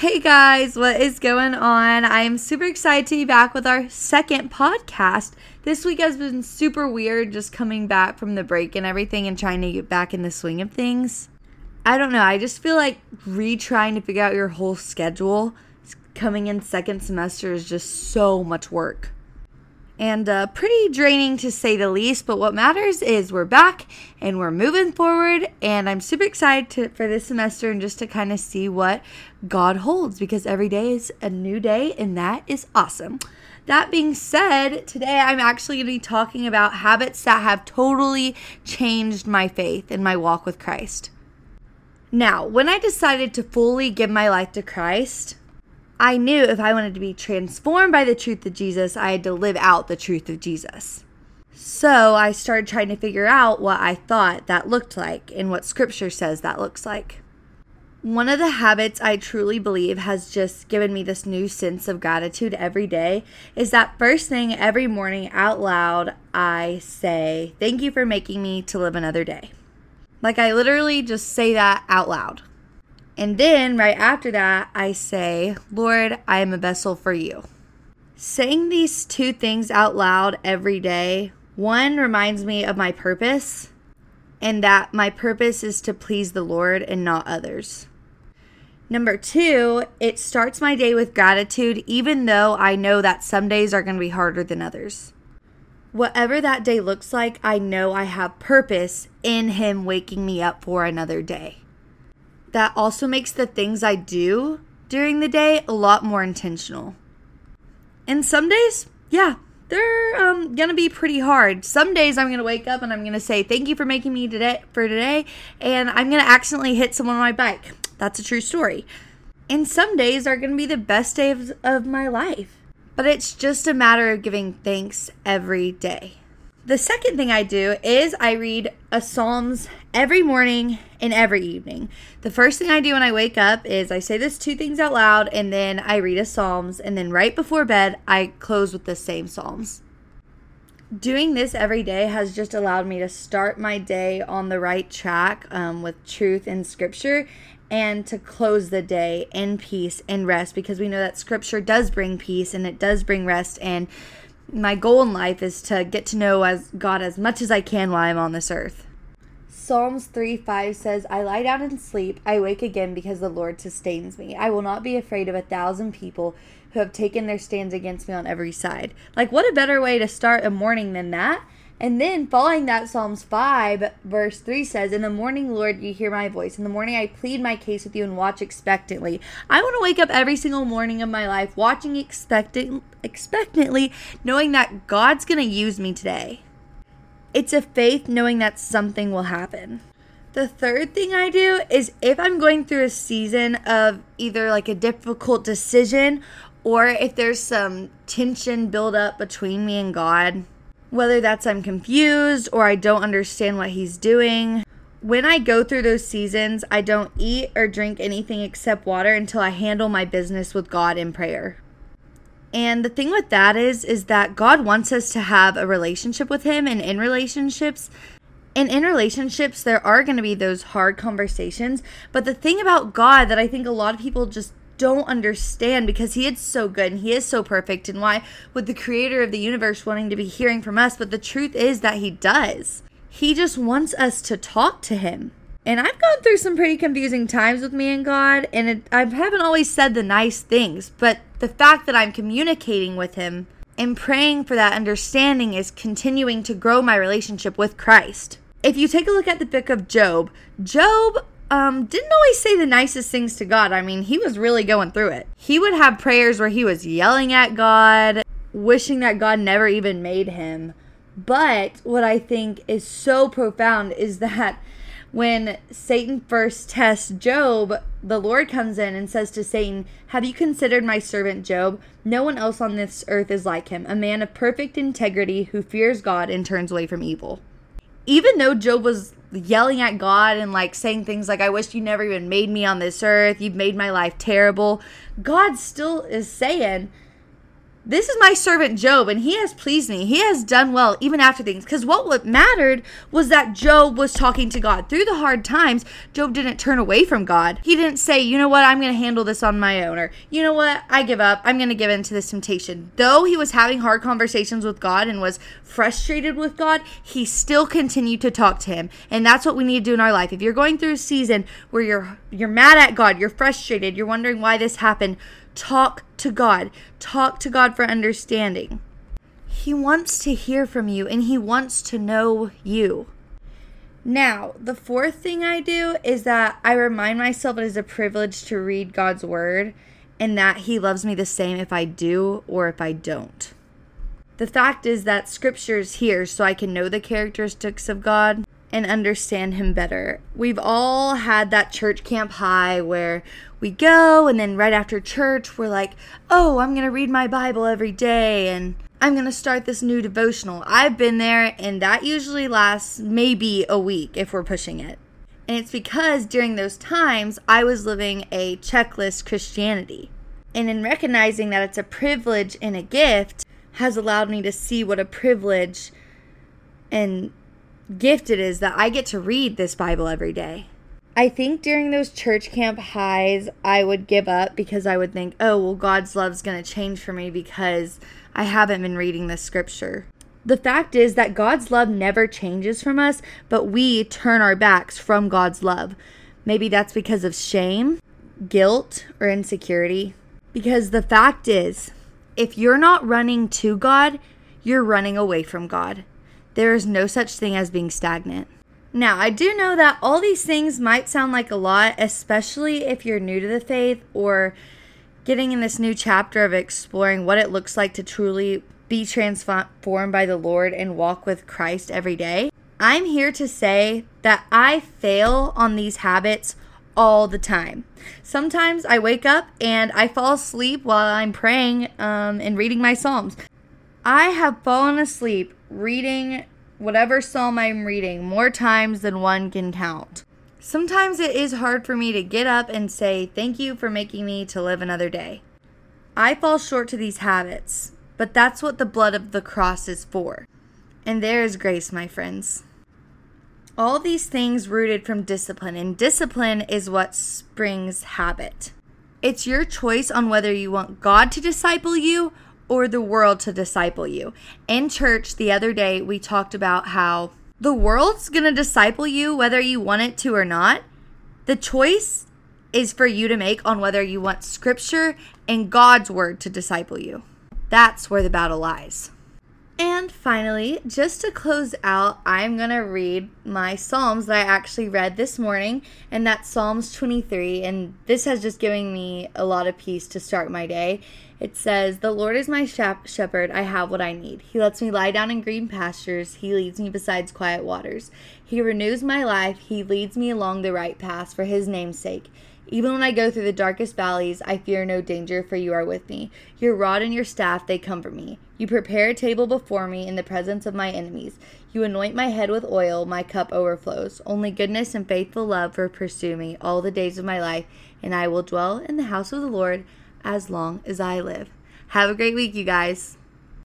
Hey guys, what is going on? I am super excited to be back with our second podcast. This week has been super weird just coming back from the break and everything and trying to get back in the swing of things. I don't know, I just feel like retrying to figure out your whole schedule coming in second semester is just so much work and uh, pretty draining to say the least. But what matters is we're back and we're moving forward. And I'm super excited to, for this semester and just to kind of see what God holds because every day is a new day, and that is awesome. That being said, today I'm actually going to be talking about habits that have totally changed my faith and my walk with Christ. Now, when I decided to fully give my life to Christ, I knew if I wanted to be transformed by the truth of Jesus, I had to live out the truth of Jesus. So I started trying to figure out what I thought that looked like and what scripture says that looks like. One of the habits I truly believe has just given me this new sense of gratitude every day is that first thing every morning out loud, I say, Thank you for making me to live another day. Like I literally just say that out loud. And then right after that, I say, Lord, I am a vessel for you. Saying these two things out loud every day, one reminds me of my purpose, and that my purpose is to please the Lord and not others. Number two, it starts my day with gratitude, even though I know that some days are going to be harder than others. Whatever that day looks like, I know I have purpose in Him waking me up for another day that also makes the things I do during the day a lot more intentional. And some days, yeah, they're um, gonna be pretty hard. Some days I'm gonna wake up and I'm gonna say thank you for making me today for today, and I'm gonna accidentally hit someone on my bike. That's a true story. And some days are gonna be the best days of my life. But it's just a matter of giving thanks every day. The second thing I do is I read a Psalms every morning and every evening. The first thing I do when I wake up is I say this two things out loud and then I read a Psalms and then right before bed I close with the same Psalms. Doing this every day has just allowed me to start my day on the right track um, with truth and scripture and to close the day in peace and rest because we know that scripture does bring peace and it does bring rest and my goal in life is to get to know as God as much as I can while I'm on this earth. Psalms 3 5 says, I lie down and sleep, I wake again because the Lord sustains me. I will not be afraid of a thousand people who have taken their stands against me on every side. Like, what a better way to start a morning than that? And then following that, Psalms 5, verse 3 says, In the morning, Lord, you hear my voice. In the morning, I plead my case with you and watch expectantly. I want to wake up every single morning of my life watching expectant, expectantly, knowing that God's going to use me today. It's a faith knowing that something will happen. The third thing I do is if I'm going through a season of either like a difficult decision or if there's some tension build up between me and God, whether that's I'm confused or I don't understand what he's doing. When I go through those seasons, I don't eat or drink anything except water until I handle my business with God in prayer. And the thing with that is is that God wants us to have a relationship with him and in relationships and in relationships there are going to be those hard conversations, but the thing about God that I think a lot of people just don't understand because he is so good and he is so perfect and why would the creator of the universe wanting to be hearing from us? But the truth is that he does. He just wants us to talk to him. And i've gone through some pretty confusing times with me and god and it, i haven't always said the nice things but the fact that i'm communicating with him and praying for that understanding is continuing to grow my relationship with christ. If you take a look at the book of job job um, didn't always say the nicest things to God. I mean, he was really going through it. He would have prayers where he was yelling at God, wishing that God never even made him. But what I think is so profound is that when Satan first tests Job, the Lord comes in and says to Satan, Have you considered my servant Job? No one else on this earth is like him, a man of perfect integrity who fears God and turns away from evil. Even though Job was yelling at God and like saying things like, I wish you never even made me on this earth. You've made my life terrible. God still is saying, this is my servant Job, and he has pleased me. He has done well even after things. Because what mattered was that Job was talking to God. Through the hard times, Job didn't turn away from God. He didn't say, you know what, I'm going to handle this on my own, or you know what, I give up. I'm going to give in to this temptation. Though he was having hard conversations with God and was frustrated with God, he still continued to talk to him. And that's what we need to do in our life. If you're going through a season where you're you're mad at God, you're frustrated, you're wondering why this happened, Talk to God. Talk to God for understanding. He wants to hear from you and He wants to know you. Now, the fourth thing I do is that I remind myself it is a privilege to read God's Word and that He loves me the same if I do or if I don't. The fact is that Scripture is here so I can know the characteristics of God and understand Him better. We've all had that church camp high where we go and then right after church we're like, "Oh, I'm going to read my Bible every day and I'm going to start this new devotional." I've been there and that usually lasts maybe a week if we're pushing it. And it's because during those times I was living a checklist Christianity. And in recognizing that it's a privilege and a gift has allowed me to see what a privilege and gift it is that I get to read this Bible every day. I think during those church camp highs, I would give up because I would think, oh, well, God's love's going to change for me because I haven't been reading this scripture. The fact is that God's love never changes from us, but we turn our backs from God's love. Maybe that's because of shame, guilt, or insecurity. Because the fact is, if you're not running to God, you're running away from God. There is no such thing as being stagnant. Now, I do know that all these things might sound like a lot, especially if you're new to the faith or getting in this new chapter of exploring what it looks like to truly be transformed by the Lord and walk with Christ every day. I'm here to say that I fail on these habits all the time. Sometimes I wake up and I fall asleep while I'm praying um, and reading my Psalms. I have fallen asleep reading whatever psalm I'm reading more times than one can count. Sometimes it is hard for me to get up and say, Thank you for making me to live another day. I fall short to these habits, but that's what the blood of the cross is for. And there is grace, my friends. All these things rooted from discipline, and discipline is what springs habit. It's your choice on whether you want God to disciple you or the world to disciple you. In church the other day, we talked about how the world's going to disciple you whether you want it to or not. The choice is for you to make on whether you want scripture and God's word to disciple you. That's where the battle lies. And finally, just to close out, I'm going to read my Psalms that I actually read this morning, and that's Psalms 23. And this has just given me a lot of peace to start my day. It says, The Lord is my shepherd, I have what I need. He lets me lie down in green pastures, He leads me beside quiet waters. He renews my life, He leads me along the right path for His name's sake. Even when I go through the darkest valleys, I fear no danger, for you are with me. Your rod and your staff, they comfort me. You prepare a table before me in the presence of my enemies. You anoint my head with oil, my cup overflows. Only goodness and faithful love will pursue me all the days of my life, and I will dwell in the house of the Lord as long as I live. Have a great week, you guys.